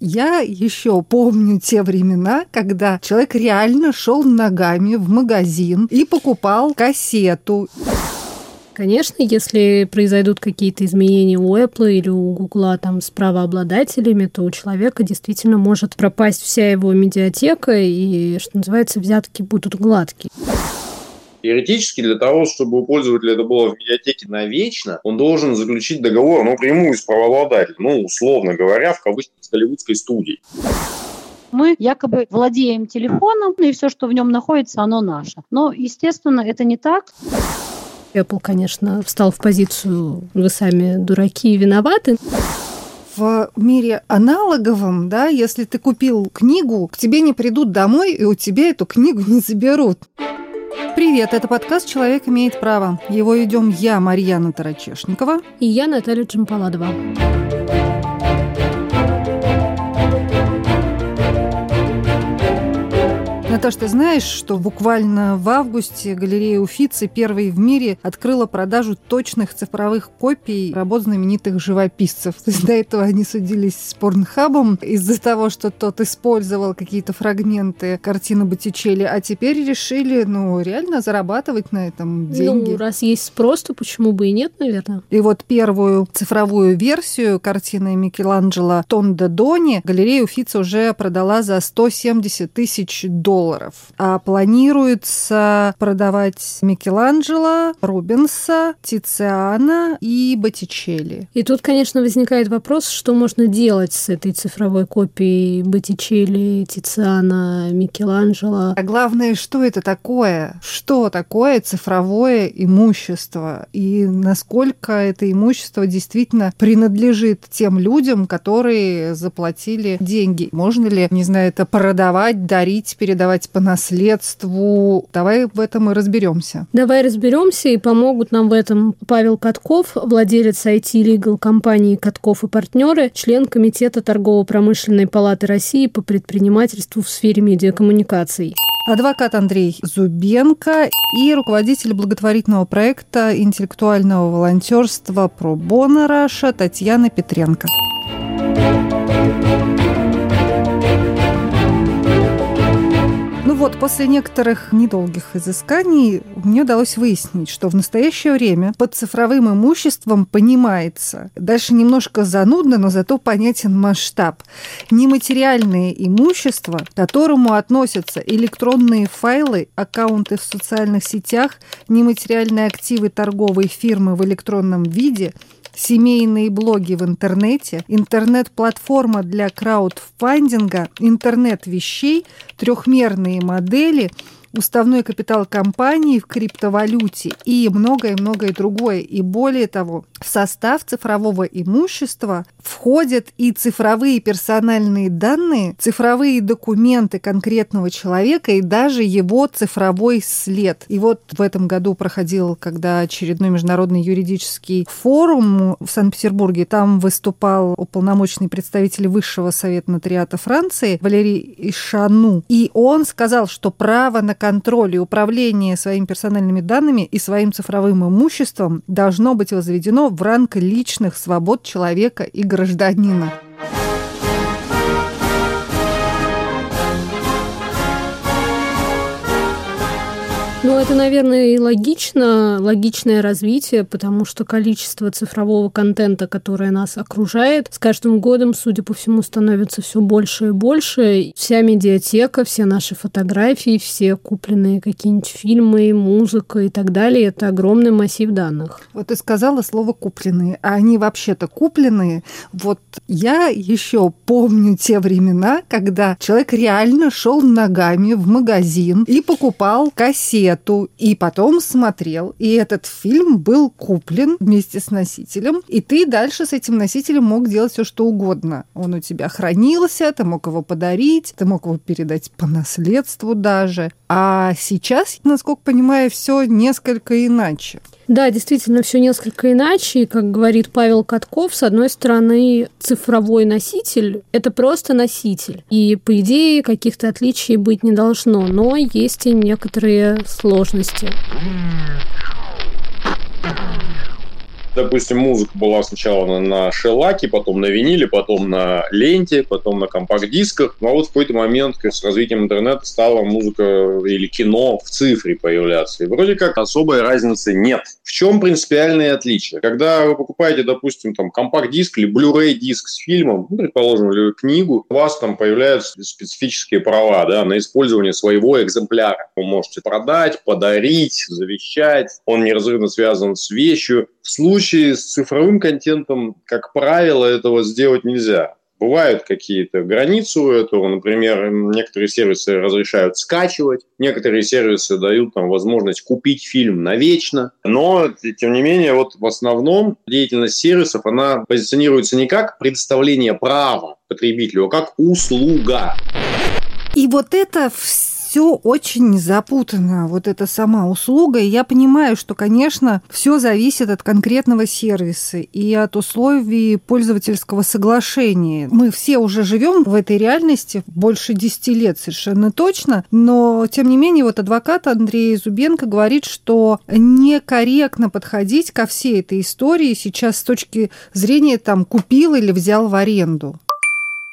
Я еще помню те времена, когда человек реально шел ногами в магазин и покупал кассету. Конечно, если произойдут какие-то изменения у Apple или у Google там с правообладателями, то у человека действительно может пропасть вся его медиатека, и, что называется, взятки будут гладкие. Теоретически, для того, чтобы у пользователя это было в медиатеке навечно, он должен заключить договор напрямую с правообладателем, ну, условно говоря, в кавычках с голливудской студией. Мы якобы владеем телефоном, и все, что в нем находится, оно наше. Но, естественно, это не так. Apple, конечно, встал в позицию «вы сами дураки и виноваты» в мире аналоговом, да, если ты купил книгу, к тебе не придут домой и у тебя эту книгу не заберут. Привет, это подкаст «Человек имеет право». Его ведем я, Марьяна Тарачешникова. И я, Наталья Джампаладова. Наташ, ты знаешь, что буквально в августе галерея Уфицы первой в мире открыла продажу точных цифровых копий работ знаменитых живописцев. То есть до этого они судились с Порнхабом из-за того, что тот использовал какие-то фрагменты картины Боттичелли, а теперь решили, ну, реально зарабатывать на этом деньги. Ну, раз есть спрос, то почему бы и нет, наверное. И вот первую цифровую версию картины Микеланджело Тонда Дони галерея Уфица уже продала за 170 тысяч долларов долларов. А планируется продавать Микеланджело, Рубенса, Тициана и Боттичелли. И тут, конечно, возникает вопрос, что можно делать с этой цифровой копией Боттичелли, Тициана, Микеланджело. А главное, что это такое? Что такое цифровое имущество? И насколько это имущество действительно принадлежит тем людям, которые заплатили деньги? Можно ли, не знаю, это продавать, дарить, передавать передавать по наследству. Давай в этом и разберемся. Давай разберемся, и помогут нам в этом Павел Катков, владелец IT-лигал компании «Катков и партнеры», член Комитета торгово-промышленной палаты России по предпринимательству в сфере медиакоммуникаций адвокат Андрей Зубенко и руководитель благотворительного проекта интеллектуального волонтерства «Про Бона Раша» Татьяна Петренко. Вот, после некоторых недолгих изысканий мне удалось выяснить, что в настоящее время под цифровым имуществом понимается, дальше немножко занудно, но зато понятен масштаб, нематериальное имущество, к которому относятся электронные файлы, аккаунты в социальных сетях, нематериальные активы торговой фирмы в электронном виде – семейные блоги в интернете, интернет-платформа для краудфандинга, интернет вещей, трехмерные модели – уставной капитал компании в криптовалюте и многое-многое другое. И более того, в состав цифрового имущества входят и цифровые персональные данные, цифровые документы конкретного человека и даже его цифровой след. И вот в этом году проходил, когда очередной международный юридический форум в Санкт-Петербурге, там выступал уполномоченный представитель Высшего совета нотариата Франции Валерий Ишану. И он сказал, что право на контроль и управление своими персональными данными и своим цифровым имуществом должно быть возведено в ранг личных свобод человека и гражданина. Ну, это, наверное, и логично, логичное развитие, потому что количество цифрового контента, которое нас окружает, с каждым годом, судя по всему, становится все больше и больше. Вся медиатека, все наши фотографии, все купленные какие-нибудь фильмы, музыка и так далее, это огромный массив данных. Вот ты сказала слово «купленные», а они вообще-то купленные. Вот я еще помню те времена, когда человек реально шел ногами в магазин и покупал кассеты кассету и потом смотрел. И этот фильм был куплен вместе с носителем. И ты дальше с этим носителем мог делать все, что угодно. Он у тебя хранился, ты мог его подарить, ты мог его передать по наследству даже. А сейчас, насколько понимаю, все несколько иначе. Да, действительно, все несколько иначе. И, как говорит Павел Катков, с одной стороны, цифровой носитель – это просто носитель. И, по идее, каких-то отличий быть не должно. Но есть и некоторые сложности. Допустим, музыка была сначала на, на шелаке, потом на виниле, потом на ленте, потом на компакт-дисках. Но вот в какой-то момент с развитием интернета стала музыка или кино в цифре появляться. И вроде как особой разницы нет. В чем принципиальные отличия? Когда вы покупаете, допустим, там компакт-диск или Blu-ray диск с фильмом, ну, предположим, или книгу, у вас там появляются специфические права да, на использование своего экземпляра. Вы можете продать, подарить, завещать. Он неразрывно связан с вещью. В случае с цифровым контентом, как правило, этого сделать нельзя. Бывают какие-то границы у этого, например, некоторые сервисы разрешают скачивать, некоторые сервисы дают там возможность купить фильм навечно, но, тем не менее, вот в основном деятельность сервисов, она позиционируется не как предоставление права потребителю, а как услуга. И вот это все все очень запутано, вот эта сама услуга. И я понимаю, что, конечно, все зависит от конкретного сервиса и от условий пользовательского соглашения. Мы все уже живем в этой реальности больше 10 лет совершенно точно, но, тем не менее, вот адвокат Андрей Зубенко говорит, что некорректно подходить ко всей этой истории сейчас с точки зрения там купил или взял в аренду.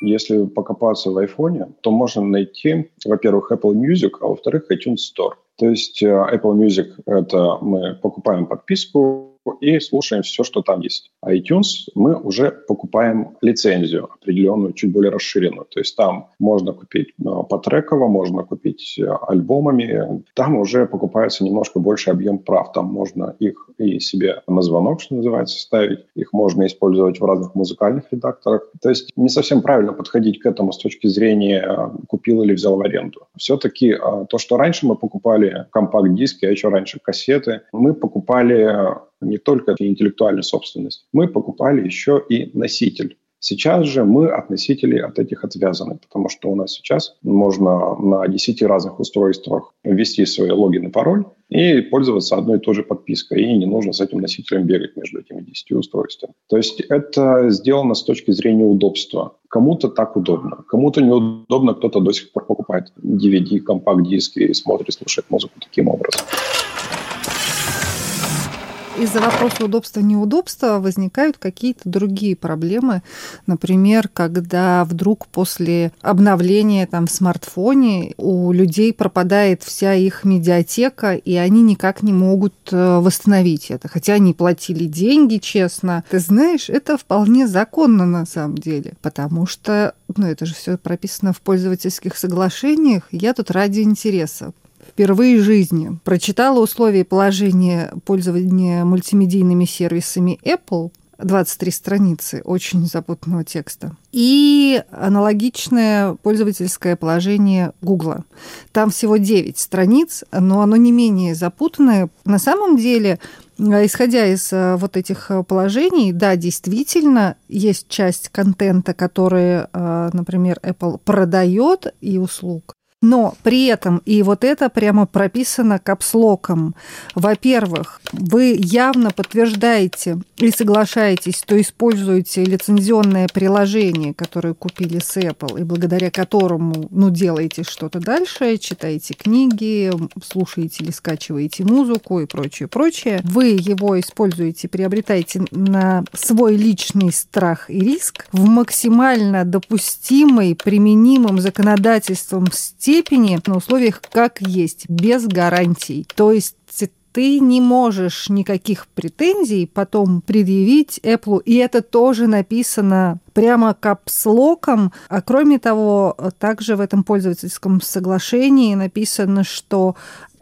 Если покопаться в айфоне, то можно найти, во-первых, Apple Music, а во-вторых, iTunes Store. То есть э, Apple Music – это мы покупаем подписку, и слушаем все, что там есть. А iTunes мы уже покупаем лицензию определенную, чуть более расширенную. То есть там можно купить э, по треково, можно купить э, альбомами. Там уже покупается немножко больше объем прав. Там можно их и себе на звонок, что называется, ставить. Их можно использовать в разных музыкальных редакторах. То есть не совсем правильно подходить к этому с точки зрения э, купил или взял в аренду. Все-таки то, что раньше мы покупали компакт-диски, а еще раньше кассеты, мы покупали не только интеллектуальную собственность, мы покупали еще и носитель. Сейчас же мы от носителей от этих отвязаны, потому что у нас сейчас можно на 10 разных устройствах ввести свой логин и пароль и пользоваться одной и той же подпиской, и не нужно с этим носителем бегать между этими 10 устройствами. То есть это сделано с точки зрения удобства. Кому-то так удобно, кому-то неудобно, кто-то до сих пор покупает DVD, компакт-диски и смотрит, слушает музыку таким образом из-за вопроса удобства-неудобства возникают какие-то другие проблемы. Например, когда вдруг после обновления там, в смартфоне у людей пропадает вся их медиатека, и они никак не могут э, восстановить это. Хотя они платили деньги, честно. Ты знаешь, это вполне законно на самом деле, потому что ну, это же все прописано в пользовательских соглашениях. Я тут ради интереса впервые в жизни прочитала условия положения пользования мультимедийными сервисами Apple, 23 страницы очень запутанного текста. И аналогичное пользовательское положение Гугла. Там всего 9 страниц, но оно не менее запутанное. На самом деле, исходя из э, вот этих положений, да, действительно, есть часть контента, который, э, например, Apple продает и услуг, но при этом, и вот это прямо прописано капслоком, во-первых, вы явно подтверждаете и соглашаетесь, что используете лицензионное приложение, которое купили с Apple, и благодаря которому ну, делаете что-то дальше, читаете книги, слушаете или скачиваете музыку и прочее, прочее. Вы его используете, приобретаете на свой личный страх и риск в максимально допустимой, применимым законодательством степени, степени на условиях как есть, без гарантий. То есть ты не можешь никаких претензий потом предъявить Apple, и это тоже написано прямо капслоком. А кроме того, также в этом пользовательском соглашении написано, что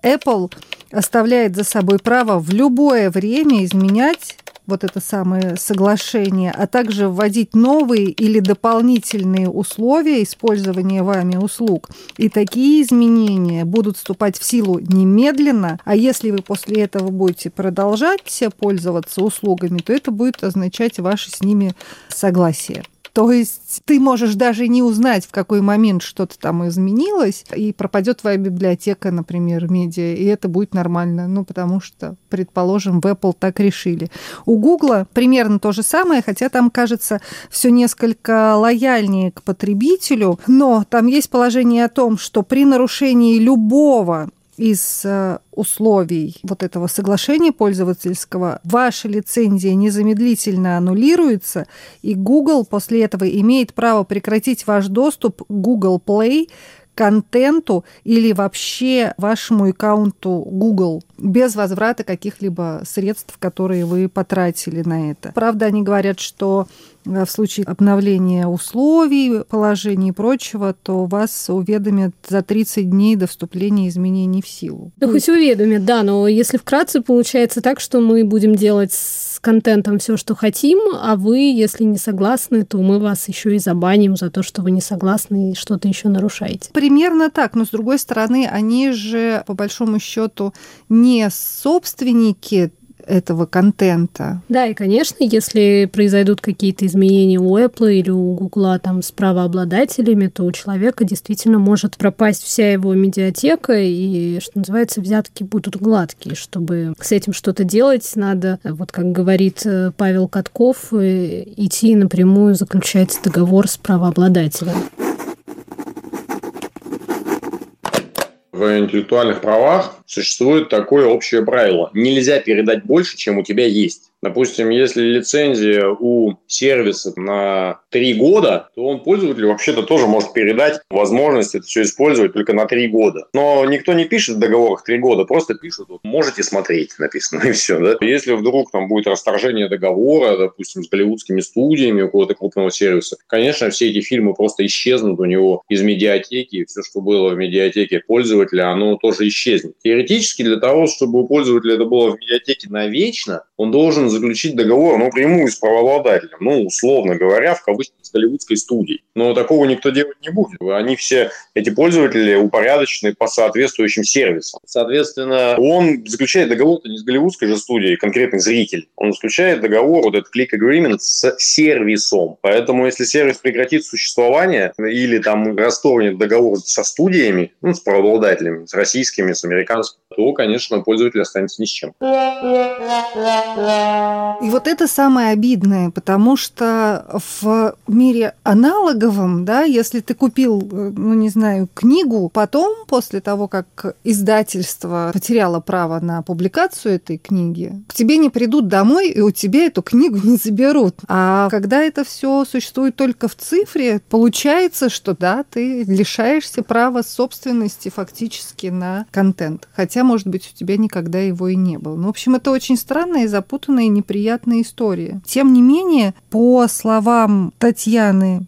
Apple оставляет за собой право в любое время изменять вот это самое соглашение, а также вводить новые или дополнительные условия использования вами услуг. И такие изменения будут вступать в силу немедленно, а если вы после этого будете продолжать пользоваться услугами, то это будет означать ваше с ними согласие. То есть ты можешь даже не узнать, в какой момент что-то там изменилось, и пропадет твоя библиотека, например, медиа, и это будет нормально. Ну, потому что, предположим, в Apple так решили. У Google примерно то же самое, хотя там, кажется, все несколько лояльнее к потребителю, но там есть положение о том, что при нарушении любого из э, условий вот этого соглашения пользовательского ваша лицензия незамедлительно аннулируется, и Google после этого имеет право прекратить ваш доступ к Google Play контенту или вообще вашему аккаунту Google без возврата каких-либо средств, которые вы потратили на это. Правда, они говорят, что в случае обновления условий, положений и прочего, то вас уведомят за 30 дней до вступления изменений в силу. Да хоть уведомят, да, но если вкратце, получается так, что мы будем делать с контентом все, что хотим, а вы, если не согласны, то мы вас еще и забаним за то, что вы не согласны и что-то еще нарушаете. Примерно так, но с другой стороны, они же по большому счету не собственники этого контента. Да, и, конечно, если произойдут какие-то изменения у Apple или у Google там с правообладателями, то у человека действительно может пропасть вся его медиатека, и, что называется, взятки будут гладкие. Чтобы с этим что-то делать, надо, вот как говорит э, Павел Катков, э, идти напрямую заключать договор с правообладателем. В интеллектуальных правах существует такое общее правило. Нельзя передать больше, чем у тебя есть. Допустим, если лицензия у сервиса на три года, то он пользователю вообще-то тоже может передать возможность это все использовать только на три года. Но никто не пишет в договорах три года, просто пишут, вот, можете смотреть, написано, и все. Да? Если вдруг там будет расторжение договора, допустим, с голливудскими студиями у какого-то крупного сервиса, конечно, все эти фильмы просто исчезнут у него из медиатеки, и все, что было в медиатеке пользователя, оно тоже исчезнет. Теоретически для того, чтобы у пользователя это было в медиатеке навечно, он должен заключить договор напрямую с правообладателем, ну, условно говоря, в кавычках голливудской студией. Но такого никто делать не будет. Они все, эти пользователи, упорядочены по соответствующим сервисам. Соответственно, он заключает договор не с голливудской же студией, конкретный зритель. Он заключает договор, вот этот click agreement с сервисом. Поэтому, если сервис прекратит существование или там расторгнет договор со студиями, ну, с правообладателями, с российскими, с американскими, то, конечно, пользователь останется ни с чем. И вот это самое обидное, потому что в мире аналоговом, да, если ты купил, ну не знаю, книгу, потом, после того, как издательство потеряло право на публикацию этой книги, к тебе не придут домой и у тебя эту книгу не заберут. А когда это все существует только в цифре, получается, что да, ты лишаешься права собственности фактически на контент. Хотя, может быть, у тебя никогда его и не было. Ну, в общем, это очень странная запутанная и неприятная история. Тем не менее, по словам Татьяны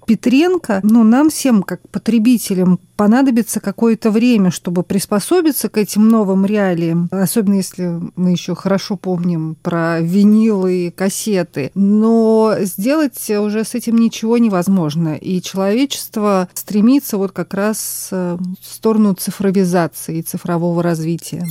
Петренко, ну, нам всем, как потребителям, понадобится какое-то время, чтобы приспособиться к этим новым реалиям, особенно если мы еще хорошо помним про винилы и кассеты. Но сделать уже с этим ничего невозможно. И человечество стремится вот как раз э, в сторону цифровизации и цифрового развития.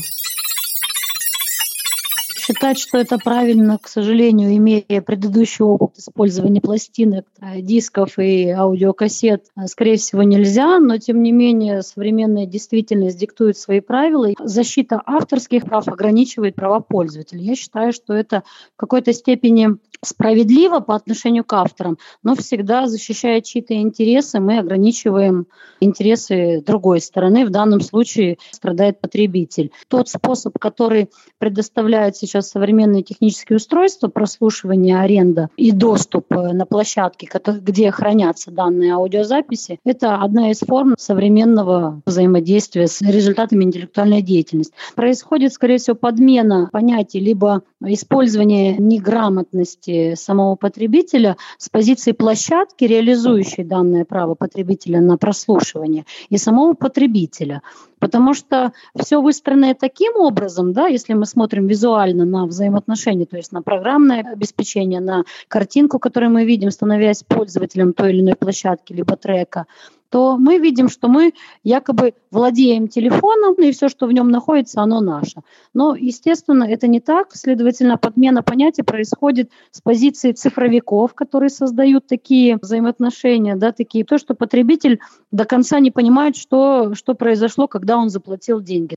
Считать, что это правильно, к сожалению, имея предыдущий опыт использования пластинок, э, дисков и аудиокассет, э, скорее всего, нельзя, но тем не менее современная действительность диктует свои правила. Защита авторских прав ограничивает права пользователя. Я считаю, что это в какой-то степени справедливо по отношению к авторам, но всегда защищая чьи-то интересы, мы ограничиваем интересы другой стороны. В данном случае страдает потребитель. Тот способ, который предоставляет сейчас современные технические устройства, прослушивание, аренда и доступ э, на площадки, где хранятся данные аудиозаписи, это одна из форм современного взаимодействия с результатами интеллектуальной деятельности. Происходит, скорее всего, подмена понятий либо использование неграмотности самого потребителя с позиции площадки, реализующей данное право потребителя на прослушивание, и самого потребителя. Потому что все выстроено таким образом, да, если мы смотрим визуально на взаимоотношения, то есть на программное обеспечение, на картинку, которую мы видим, становясь пользователем той или иной площадки либо трека, то мы видим, что мы якобы владеем телефоном, и все, что в нем находится, оно наше. Но, естественно, это не так. Следовательно, подмена понятия происходит с позиции цифровиков, которые создают такие взаимоотношения, да, такие, то, что потребитель до конца не понимает, что, что произошло, когда он заплатил деньги.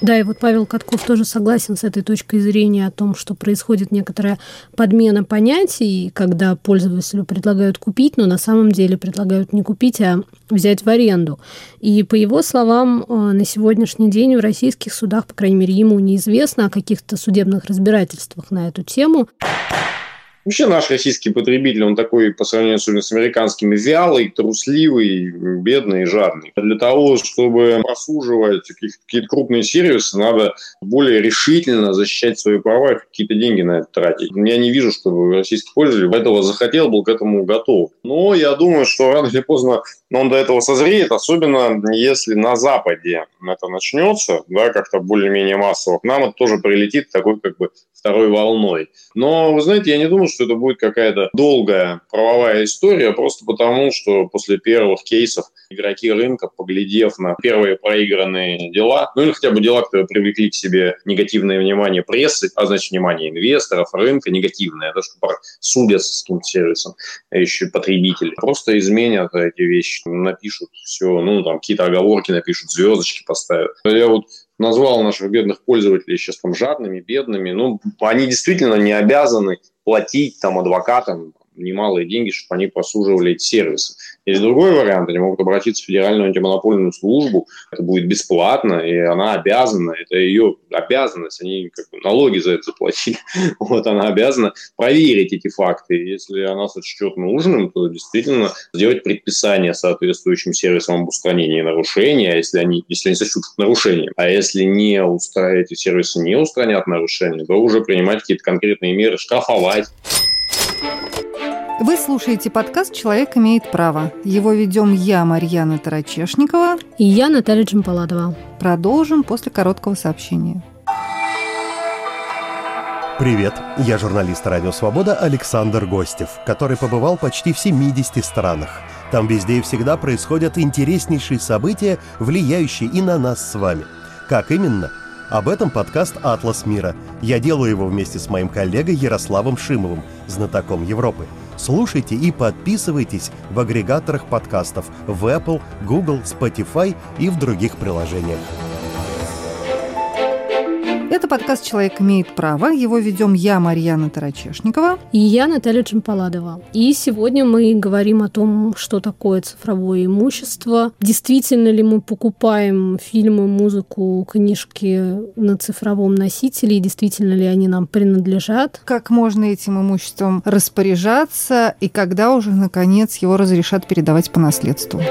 Да, и вот Павел Катков тоже согласен с этой точкой зрения о том, что происходит некоторая подмена понятий, когда пользователю предлагают купить, но на самом деле предлагают не купить, а взять в аренду. И по его словам, э, на сегодняшний день в российских судах, по крайней мере, ему неизвестно о каких-то судебных разбирательствах на эту тему. Вообще наш российский потребитель, он такой по сравнению с американскими вялый, трусливый, бедный и жадный. Для того, чтобы просуживать какие-то крупные сервисы, надо более решительно защищать свои права и какие-то деньги на это тратить. Я не вижу, чтобы российский пользователь этого захотел, был к этому готов. Но я думаю, что рано или поздно он до этого созреет, особенно если на Западе это начнется, да, как-то более-менее массово, к нам это тоже прилетит такой как бы второй волной. Но, вы знаете, я не думаю, что это будет какая-то долгая правовая история, просто потому, что после первых кейсов игроки рынка, поглядев на первые проигранные дела, ну или хотя бы дела, которые привлекли к себе негативное внимание прессы, а значит внимание инвесторов, рынка негативное, да, что судят с каким-то сервисом, а еще потребители, просто изменят эти вещи, напишут все, ну там какие-то оговорки напишут, звездочки поставят. Я вот назвал наших бедных пользователей сейчас там жадными, бедными. Ну, они действительно не обязаны платить там адвокатам немалые деньги, чтобы они просуживали эти сервисы. Есть другой вариант, они могут обратиться в Федеральную антимонопольную службу, это будет бесплатно, и она обязана, это ее обязанность, они как бы налоги за это заплатили, вот она обязана проверить эти факты, если она сочтет нужным, то действительно сделать предписание соответствующим сервисам об устранении нарушения, если они, если они сочтут нарушением, а если не устранят, эти сервисы не устранят нарушения, то уже принимать какие-то конкретные меры, штрафовать. Вы слушаете подкаст «Человек имеет право». Его ведем я, Марьяна Тарачешникова. И я, Наталья Джампаладова. Продолжим после короткого сообщения. Привет, я журналист «Радио Свобода» Александр Гостев, который побывал почти в 70 странах. Там везде и всегда происходят интереснейшие события, влияющие и на нас с вами. Как именно? Об этом подкаст «Атлас мира». Я делаю его вместе с моим коллегой Ярославом Шимовым, знатоком Европы – Слушайте и подписывайтесь в агрегаторах подкастов в Apple, Google, Spotify и в других приложениях. Это подкаст «Человек имеет право». Его ведем я, Марьяна Тарачешникова. И я, Наталья Джампаладова. И сегодня мы говорим о том, что такое цифровое имущество. Действительно ли мы покупаем фильмы, музыку, книжки на цифровом носителе, и действительно ли они нам принадлежат. Как можно этим имуществом распоряжаться, и когда уже, наконец, его разрешат передавать по наследству.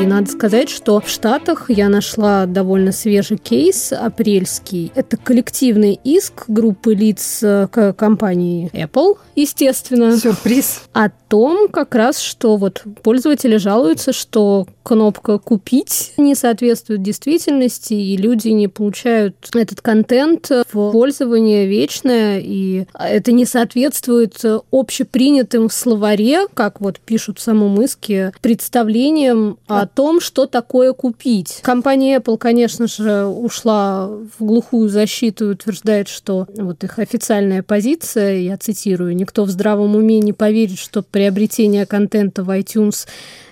И надо сказать, что в Штатах я нашла довольно свежий кейс, апрельский. Это коллективный иск группы лиц э, к компании Apple, естественно. Сюрприз. О том как раз, что вот пользователи жалуются, что кнопка «Купить» не соответствует действительности, и люди не получают этот контент в пользование вечное, и это не соответствует общепринятым в словаре, как вот пишут в самом иске, представлениям о том, что такое купить. Компания Apple, конечно же, ушла в глухую защиту и утверждает, что вот их официальная позиция, я цитирую, «Никто в здравом уме не поверит, что приобретение контента в iTunes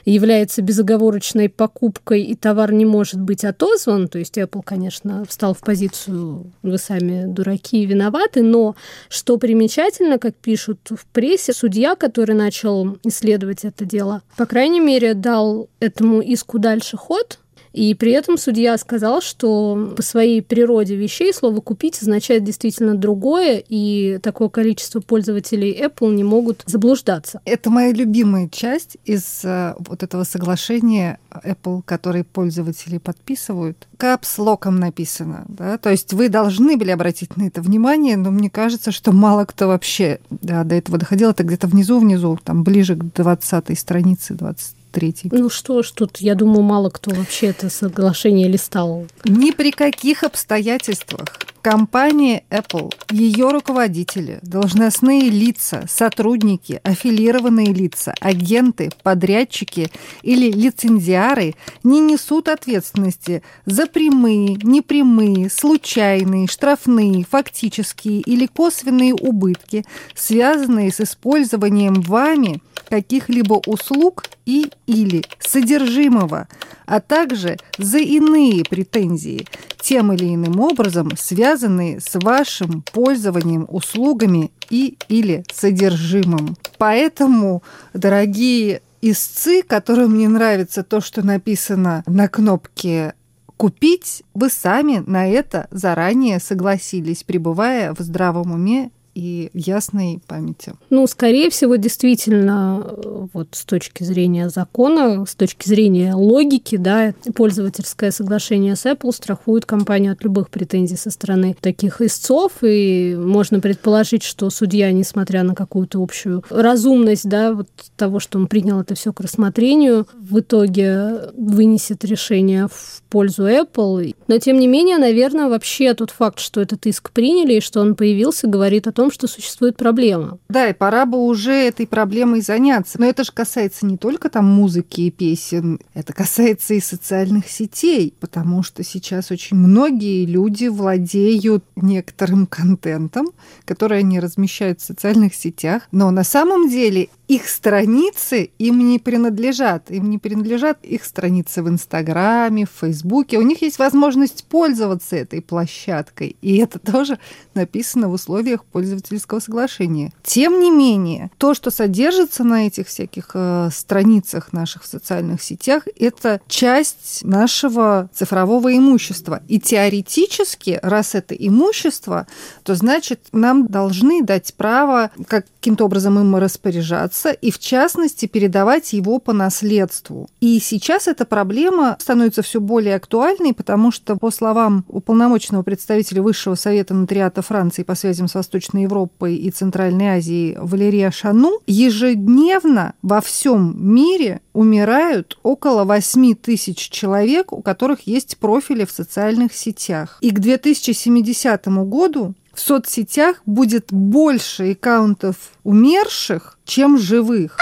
является безоговорочной покупкой, и товар не может быть отозван, то есть Apple, конечно, встал в позицию «вы сами дураки и виноваты», но что примечательно, как пишут в прессе, судья, который начал исследовать это дело, по крайней мере, дал этому иску дальше ход, и при этом судья сказал, что по своей природе вещей слово «купить» означает действительно другое, и такое количество пользователей Apple не могут заблуждаться. Это моя любимая часть из э, вот этого соглашения Apple, который пользователи подписывают. Капслоком написано, да, то есть вы должны были обратить на это внимание, но мне кажется, что мало кто вообще да, до этого доходил. Это где-то внизу-внизу, там ближе к 20 странице, 20 третий. Ну что ж, тут, я думаю, мало кто вообще это соглашение листал. Ни при каких обстоятельствах компания Apple, ее руководители, должностные лица, сотрудники, аффилированные лица, агенты, подрядчики или лицензиары не несут ответственности за прямые, непрямые, случайные, штрафные, фактические или косвенные убытки, связанные с использованием вами каких-либо услуг и или содержимого, а также за иные претензии, тем или иным образом связанные с вашим пользованием услугами и или содержимым. Поэтому, дорогие истцы, которым не нравится то, что написано на кнопке купить, вы сами на это заранее согласились, пребывая в здравом уме и ясной памяти. Ну, скорее всего, действительно, вот с точки зрения закона, с точки зрения логики, да, пользовательское соглашение с Apple страхует компанию от любых претензий со стороны таких истцов, и можно предположить, что судья, несмотря на какую-то общую разумность, да, вот того, что он принял это все к рассмотрению, в итоге вынесет решение в пользу Apple. Но, тем не менее, наверное, вообще тот факт, что этот иск приняли и что он появился, говорит о том, том, что существует проблема. Да, и пора бы уже этой проблемой заняться. Но это же касается не только там музыки и песен, это касается и социальных сетей, потому что сейчас очень многие люди владеют некоторым контентом, который они размещают в социальных сетях, но на самом деле их страницы им не принадлежат. Им не принадлежат их страницы в Инстаграме, в Фейсбуке. У них есть возможность пользоваться этой площадкой. И это тоже написано в условиях пользовательского соглашения. Тем не менее, то, что содержится на этих всяких э, страницах наших в социальных сетях, это часть нашего цифрового имущества. И теоретически, раз это имущество, то значит нам должны дать право каким-то образом им распоряжаться и, в частности, передавать его по наследству. И сейчас эта проблема становится все более актуальной, потому что, по словам уполномоченного представителя Высшего совета нотариата Франции по связям с Восточной Европой и Центральной Азией Валерия Шану, ежедневно во всем мире умирают около 8 тысяч человек, у которых есть профили в социальных сетях. И к 2070 году в соцсетях будет больше аккаунтов умерших, чем живых.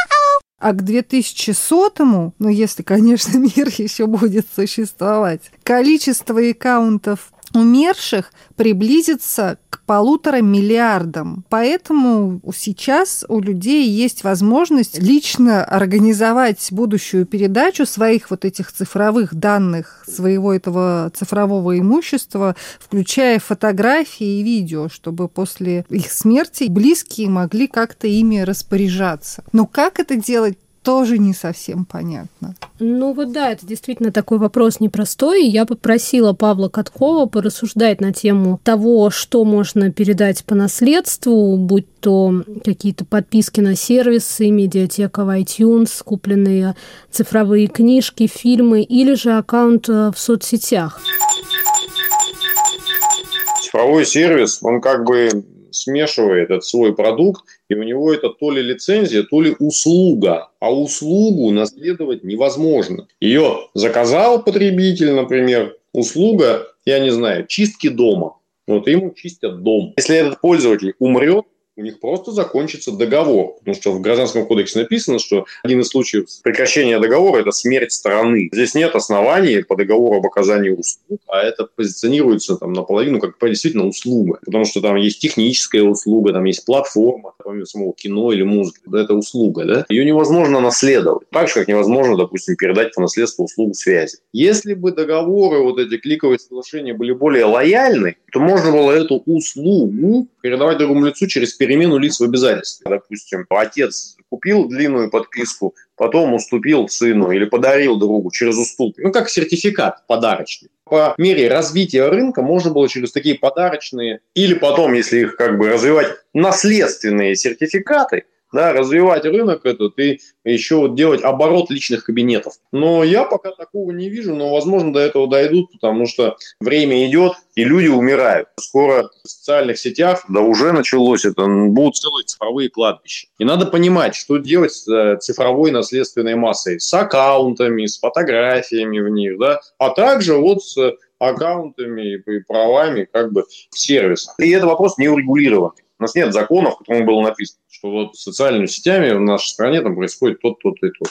А к 2100-му, ну если, конечно, мир еще будет существовать, количество аккаунтов умерших приблизится к полутора миллиардам. Поэтому сейчас у людей есть возможность лично организовать будущую передачу своих вот этих цифровых данных, своего этого цифрового имущества, включая фотографии и видео, чтобы после их смерти близкие могли как-то ими распоряжаться. Но как это делать, тоже не совсем понятно. Ну вот да, это действительно такой вопрос непростой. Я попросила Павла Каткова порассуждать на тему того, что можно передать по наследству, будь то какие-то подписки на сервисы, медиатека в iTunes, купленные цифровые книжки, фильмы или же аккаунт э, в соцсетях. Цифровой сервис, он как бы смешивает этот свой продукт, и у него это то ли лицензия, то ли услуга. А услугу наследовать невозможно. Ее заказал потребитель, например, услуга, я не знаю, чистки дома. Вот ему чистят дом. Если этот пользователь умрет, у них просто закончится договор. Потому что в Гражданском кодексе написано, что один из случаев прекращения договора – это смерть стороны. Здесь нет оснований по договору об оказании услуг, а это позиционируется там наполовину как действительно услуга. Потому что там есть техническая услуга, там есть платформа, помимо самого кино или музыки. Это услуга, да? Ее невозможно наследовать. Так же, как невозможно, допустим, передать по наследству услугу связи. Если бы договоры, вот эти кликовые соглашения были более лояльны, то можно было эту услугу передавать другому лицу через перемену лиц в обязательстве. Допустим, отец купил длинную подписку, потом уступил сыну или подарил другу через уступку. Ну, как сертификат подарочный. По мере развития рынка можно было через такие подарочные или потом, если их как бы развивать, наследственные сертификаты – да, развивать рынок этот и еще вот делать оборот личных кабинетов. Но я пока такого не вижу, но, возможно, до этого дойдут, потому что время идет, и люди умирают. Скоро в социальных сетях, да уже началось это, будут целые цифровые кладбища. И надо понимать, что делать с э, цифровой наследственной массой, с аккаунтами, с фотографиями в них, да, а также вот с аккаунтами и правами как бы в сервисах. И это вопрос не урегулированный. У нас нет законов, в котором было написано, что вот социальными сетями в нашей стране там происходит то то и то.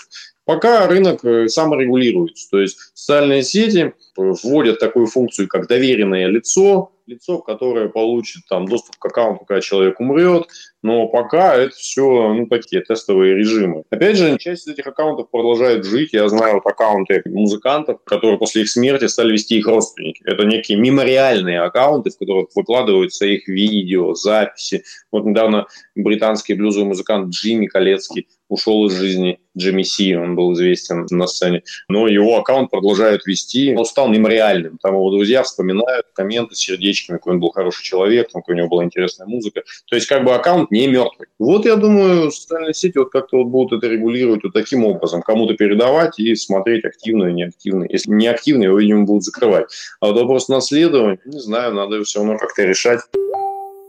Пока рынок э, саморегулируется. То есть социальные сети вводят такую функцию, как доверенное лицо, лицо, которое получит там доступ к аккаунту, когда человек умрет, но пока это все, ну, такие тестовые режимы. Опять же, часть из этих аккаунтов продолжает жить. Я знаю вот аккаунты музыкантов, которые после их смерти стали вести их родственники. Это некие мемориальные аккаунты, в которых выкладываются их видео, записи. Вот недавно британский блюзовый музыкант Джимми Колецкий ушел из жизни. Джимми Си, он был известен на сцене. Но его аккаунт продолжает вести. Он стал мемориальным. Там его друзья вспоминают комменты с сердечками, какой он был хороший человек, какой у него была интересная музыка. То есть как бы аккаунт не мертвый. Вот я думаю, социальные сети вот как-то вот будут это регулировать вот таким образом. Кому-то передавать и смотреть активно и неактивно. Если не активно, его, видимо, будут закрывать. А вот вопрос наследования, не знаю, надо все равно как-то решать.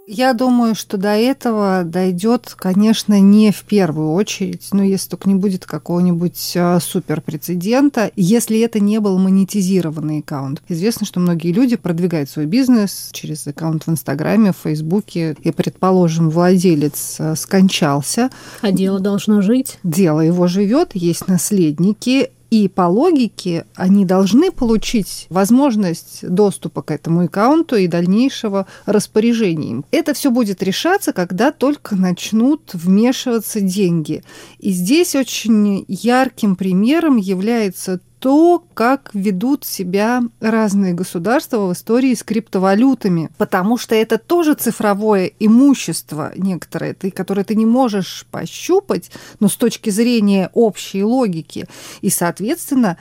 Я думаю, что до этого дойдет, конечно, не в первую очередь, но если только не будет какого-нибудь а, супер прецедента, если это не был монетизированный аккаунт. Известно, что многие люди продвигают свой бизнес через аккаунт в Инстаграме, в Фейсбуке, и, предположим, владелец а, скончался. А дело должно жить. Дело его живет, есть наследники, и по логике они должны получить возможность доступа к этому аккаунту и дальнейшего распоряжения им. Это все будет решаться, когда только начнут вмешиваться деньги. И здесь очень ярким примером является то, как ведут себя разные государства в истории с криптовалютами. Потому что это тоже цифровое имущество некоторое, ты, которое ты не можешь пощупать, но с точки зрения общей логики. И, соответственно,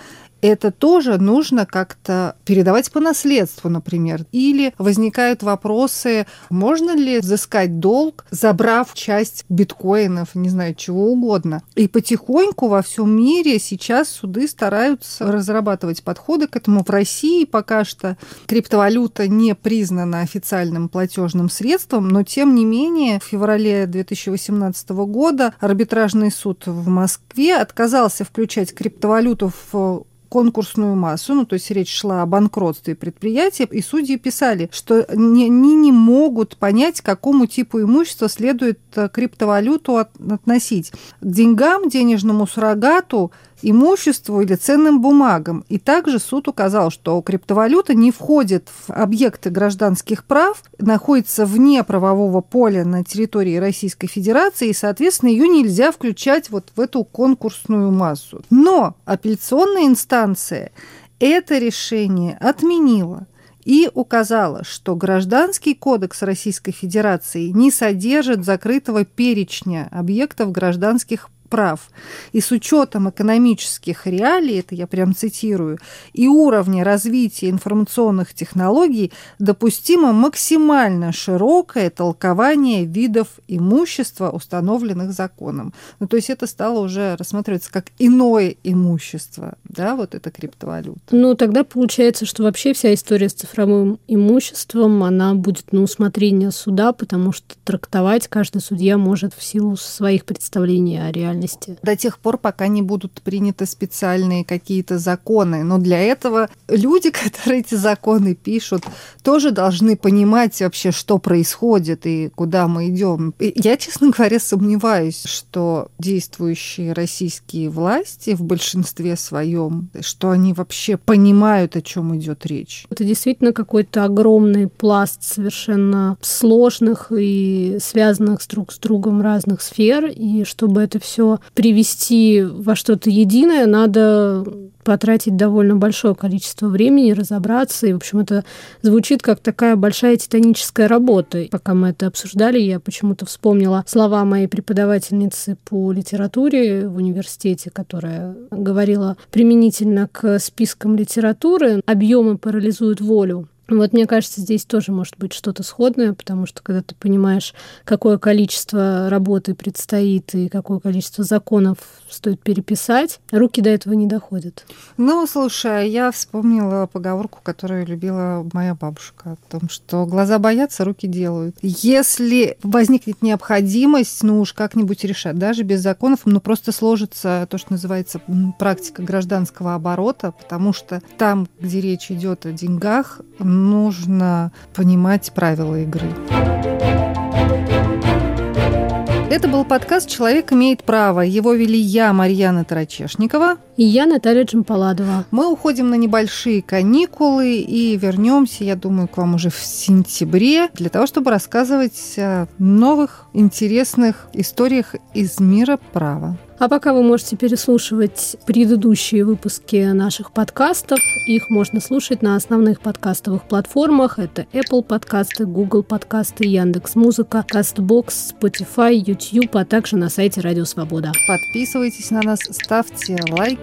это тоже нужно как-то передавать по наследству, например. Или возникают вопросы, можно ли взыскать долг, забрав часть биткоинов, не знаю, чего угодно. И потихоньку во всем мире сейчас суды стараются разрабатывать подходы к этому. В России пока что криптовалюта не признана официальным платежным средством, но тем не менее в феврале 2018 года арбитражный суд в Москве отказался включать криптовалюту в конкурсную массу, ну, то есть речь шла о банкротстве предприятия, и судьи писали, что они не могут понять, к какому типу имущества следует э, криптовалюту относить. К деньгам, денежному суррогату имуществу или ценным бумагам. И также суд указал, что криптовалюта не входит в объекты гражданских прав, находится вне правового поля на территории Российской Федерации, и, соответственно, ее нельзя включать вот в эту конкурсную массу. Но апелляционная инстанция это решение отменила и указала, что Гражданский кодекс Российской Федерации не содержит закрытого перечня объектов гражданских прав. И с учетом экономических реалий, это я прям цитирую, и уровня развития информационных технологий допустимо максимально широкое толкование видов имущества, установленных законом. Ну, то есть это стало уже рассматриваться как иное имущество, да, вот это криптовалюта. Ну, тогда получается, что вообще вся история с цифровым имуществом, она будет на усмотрение суда, потому что трактовать каждый судья может в силу своих представлений о реальности реальности. До тех пор, пока не будут приняты специальные какие-то законы. Но для этого люди, которые эти законы пишут, тоже должны понимать вообще, что происходит и куда мы идем. Я, честно говоря, сомневаюсь, что действующие российские власти в большинстве своем, что они вообще понимают, о чем идет речь. Это действительно какой-то огромный пласт совершенно сложных и связанных друг с другом разных сфер, и чтобы это все привести во что-то единое, надо потратить довольно большое количество времени, разобраться. И, в общем, это звучит как такая большая титаническая работа. И пока мы это обсуждали, я почему-то вспомнила слова моей преподавательницы по литературе в университете, которая говорила применительно к спискам литературы «Объемы парализуют волю». Вот мне кажется, здесь тоже может быть что-то сходное, потому что когда ты понимаешь, какое количество работы предстоит и какое количество законов стоит переписать, руки до этого не доходят. Ну, слушай, я вспомнила поговорку, которую любила моя бабушка, о том, что глаза боятся, руки делают. Если возникнет необходимость, ну уж как-нибудь решать, даже без законов, ну просто сложится то, что называется практика гражданского оборота, потому что там, где речь идет о деньгах, нужно понимать правила игры. Это был подкаст «Человек имеет право». Его вели я, Марьяна Тарачешникова. И я Наталья Джампаладова. Мы уходим на небольшие каникулы и вернемся, я думаю, к вам уже в сентябре для того, чтобы рассказывать о новых интересных историях из мира права. А пока вы можете переслушивать предыдущие выпуски наших подкастов. Их можно слушать на основных подкастовых платформах. Это Apple подкасты, Google подкасты, Яндекс Музыка, Castbox, Spotify, YouTube, а также на сайте Радио Свобода. Подписывайтесь на нас, ставьте лайки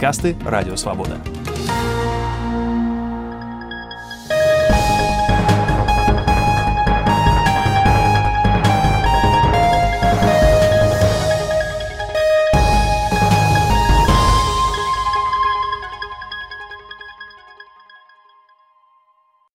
Подкасты «Радио Свобода».